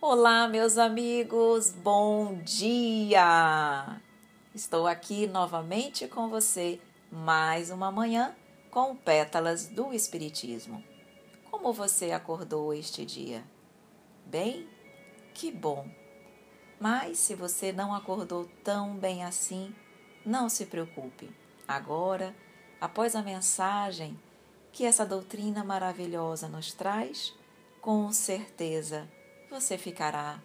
Olá, meus amigos, bom dia! Estou aqui novamente com você mais uma manhã com pétalas do Espiritismo. Como você acordou este dia? Bem? Que bom! Mas se você não acordou tão bem assim, não se preocupe. Agora, após a mensagem que essa doutrina maravilhosa nos traz, com certeza você ficará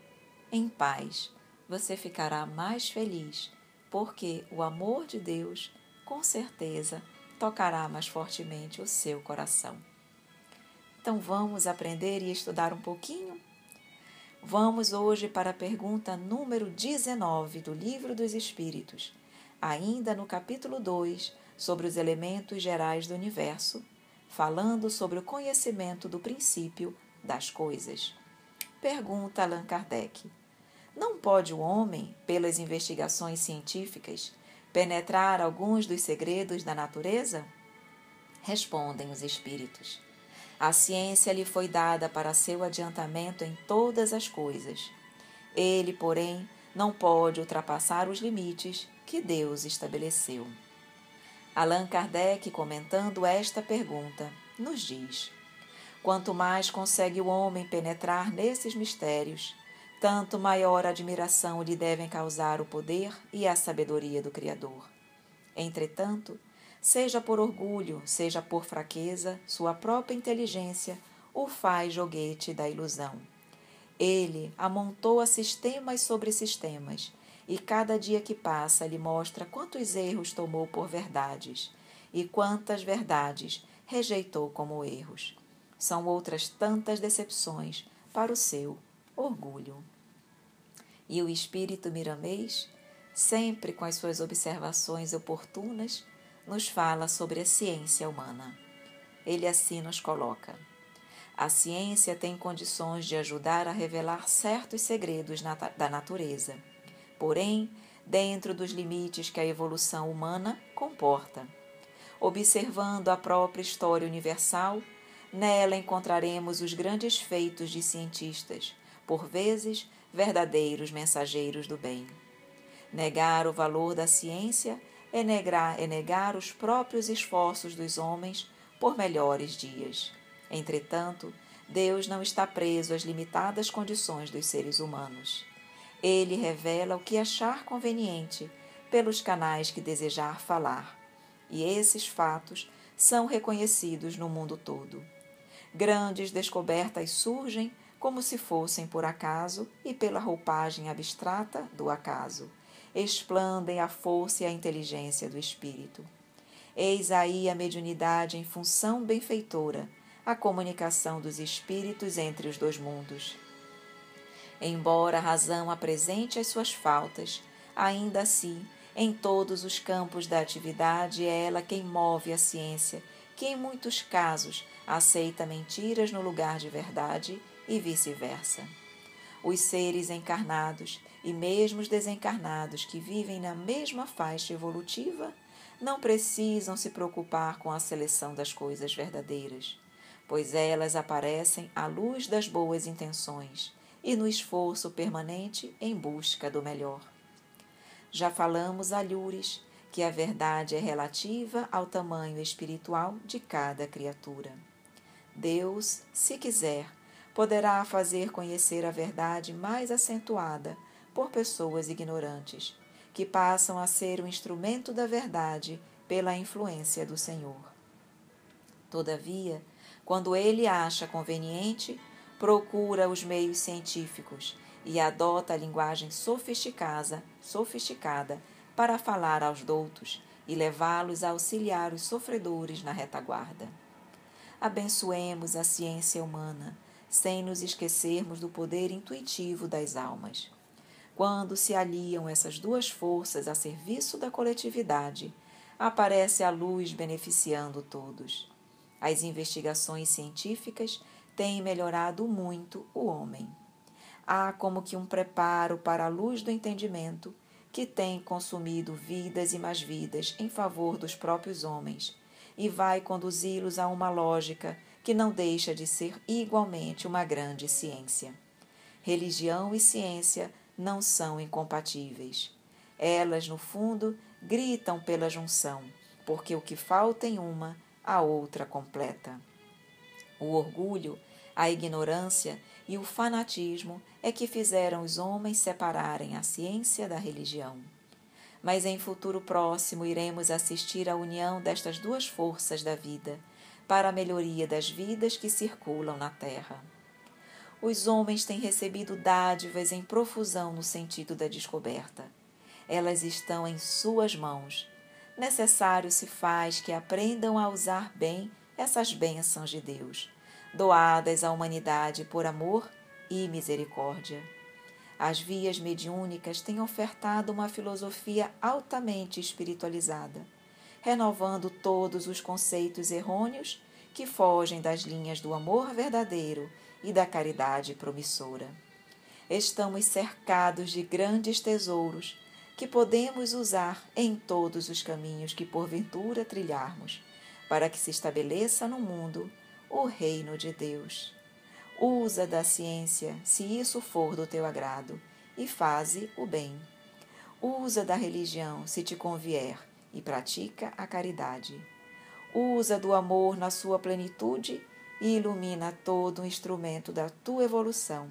em paz, você ficará mais feliz, porque o amor de Deus, com certeza, tocará mais fortemente o seu coração. Então vamos aprender e estudar um pouquinho? Vamos hoje para a pergunta número 19 do Livro dos Espíritos, ainda no capítulo 2, sobre os elementos gerais do universo, falando sobre o conhecimento do princípio das coisas. Pergunta Allan Kardec: Não pode o homem, pelas investigações científicas, penetrar alguns dos segredos da natureza? Respondem os espíritos. A ciência lhe foi dada para seu adiantamento em todas as coisas. Ele, porém, não pode ultrapassar os limites que Deus estabeleceu. Allan Kardec, comentando esta pergunta, nos diz: Quanto mais consegue o homem penetrar nesses mistérios, tanto maior admiração lhe devem causar o poder e a sabedoria do Criador. Entretanto, seja por orgulho, seja por fraqueza, sua própria inteligência o faz joguete da ilusão. Ele amontoa sistemas sobre sistemas, e cada dia que passa lhe mostra quantos erros tomou por verdades e quantas verdades rejeitou como erros são outras tantas decepções para o seu orgulho. E o espírito miramês, sempre com as suas observações oportunas, nos fala sobre a ciência humana. Ele assim nos coloca. A ciência tem condições de ajudar a revelar certos segredos da natureza, porém, dentro dos limites que a evolução humana comporta. Observando a própria história universal, Nela encontraremos os grandes feitos de cientistas, por vezes verdadeiros mensageiros do bem. Negar o valor da ciência é negar, é negar os próprios esforços dos homens por melhores dias. Entretanto, Deus não está preso às limitadas condições dos seres humanos. Ele revela o que achar conveniente pelos canais que desejar falar, e esses fatos são reconhecidos no mundo todo. Grandes descobertas surgem como se fossem por acaso e pela roupagem abstrata do acaso. Explandem a força e a inteligência do espírito. Eis aí a mediunidade em função benfeitora, a comunicação dos espíritos entre os dois mundos. Embora a razão apresente as suas faltas, ainda assim, em todos os campos da atividade, é ela quem move a ciência que em muitos casos aceita mentiras no lugar de verdade e vice-versa. Os seres encarnados e mesmo os desencarnados que vivem na mesma faixa evolutiva não precisam se preocupar com a seleção das coisas verdadeiras, pois elas aparecem à luz das boas intenções e no esforço permanente em busca do melhor. Já falamos a Lures que a verdade é relativa ao tamanho espiritual de cada criatura. Deus, se quiser, poderá fazer conhecer a verdade mais acentuada por pessoas ignorantes, que passam a ser o instrumento da verdade pela influência do Senhor. Todavia, quando ele acha conveniente, procura os meios científicos e adota a linguagem sofisticada, sofisticada para falar aos doutos e levá-los a auxiliar os sofredores na retaguarda. Abençoemos a ciência humana, sem nos esquecermos do poder intuitivo das almas. Quando se aliam essas duas forças a serviço da coletividade, aparece a luz beneficiando todos. As investigações científicas têm melhorado muito o homem. Há como que um preparo para a luz do entendimento que tem consumido vidas e mais vidas em favor dos próprios homens e vai conduzi-los a uma lógica que não deixa de ser igualmente uma grande ciência. Religião e ciência não são incompatíveis. Elas, no fundo, gritam pela junção, porque o que falta em uma, a outra completa. O orgulho, a ignorância e o fanatismo é que fizeram os homens separarem a ciência da religião. Mas em futuro próximo iremos assistir à união destas duas forças da vida para a melhoria das vidas que circulam na Terra. Os homens têm recebido dádivas em profusão no sentido da descoberta. Elas estão em suas mãos. Necessário se faz que aprendam a usar bem essas bênçãos de Deus, doadas à humanidade por amor e misericórdia. As vias mediúnicas têm ofertado uma filosofia altamente espiritualizada, renovando todos os conceitos errôneos que fogem das linhas do amor verdadeiro e da caridade promissora. Estamos cercados de grandes tesouros que podemos usar em todos os caminhos que porventura trilharmos, para que se estabeleça no mundo o reino de Deus. Usa da ciência, se isso for do teu agrado, e faze o bem. Usa da religião, se te convier, e pratica a caridade. Usa do amor na sua plenitude e ilumina todo o instrumento da tua evolução,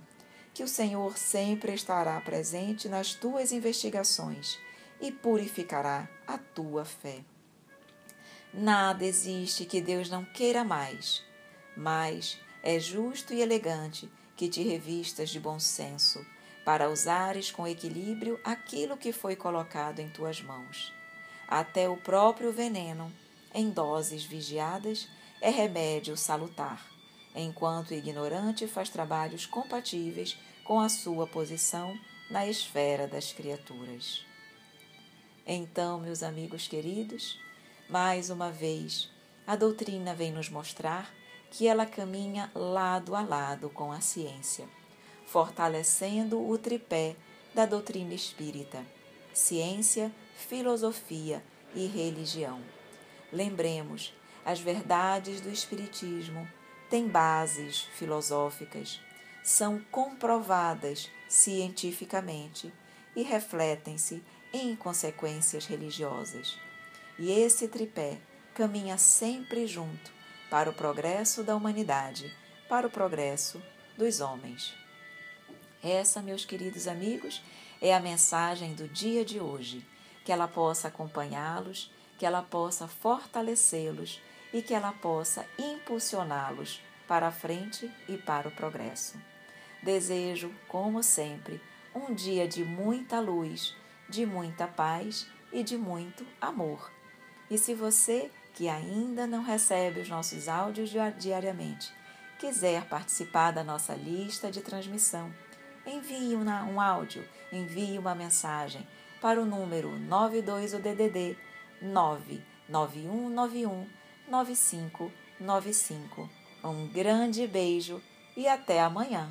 que o Senhor sempre estará presente nas tuas investigações e purificará a tua fé. Nada existe que Deus não queira mais, mas é justo e elegante que te revistas de bom senso, para usares com equilíbrio aquilo que foi colocado em tuas mãos. Até o próprio veneno, em doses vigiadas, é remédio salutar, enquanto o ignorante faz trabalhos compatíveis com a sua posição na esfera das criaturas. Então, meus amigos queridos, mais uma vez, a doutrina vem nos mostrar que ela caminha lado a lado com a ciência, fortalecendo o tripé da doutrina espírita: ciência, filosofia e religião. Lembremos, as verdades do Espiritismo têm bases filosóficas, são comprovadas cientificamente e refletem-se em consequências religiosas. E esse tripé caminha sempre junto para o progresso da humanidade, para o progresso dos homens. Essa, meus queridos amigos, é a mensagem do dia de hoje. Que ela possa acompanhá-los que ela possa fortalecê-los e que ela possa impulsioná-los para a frente e para o progresso. Desejo, como sempre, um dia de muita luz, de muita paz e de muito amor. E se você que ainda não recebe os nossos áudios diariamente, quiser participar da nossa lista de transmissão, envie um áudio, envie uma mensagem para o número 92 DDD 99191 9595. Um grande beijo e até amanhã.